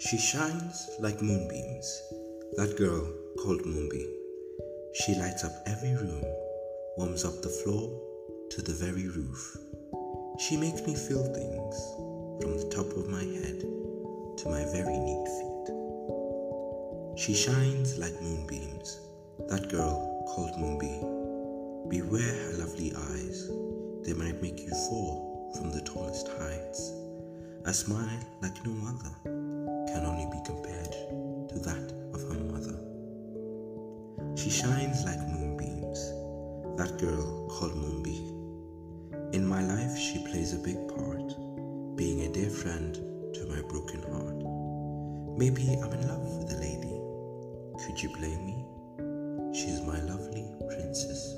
She shines like moonbeams, that girl called Mumbi. She lights up every room, warms up the floor to the very roof. She makes me feel things from the top of my head to my very neat feet. She shines like moonbeams, that girl called Mumbi. Beware her lovely eyes, they might make you fall from the tallest heights. A smile like no other can only be compared to that of her mother. She shines like moonbeams. That girl called Mumbi. In my life, she plays a big part, being a dear friend to my broken heart. Maybe I'm in love with the lady. Could you blame me? She's my lovely princess.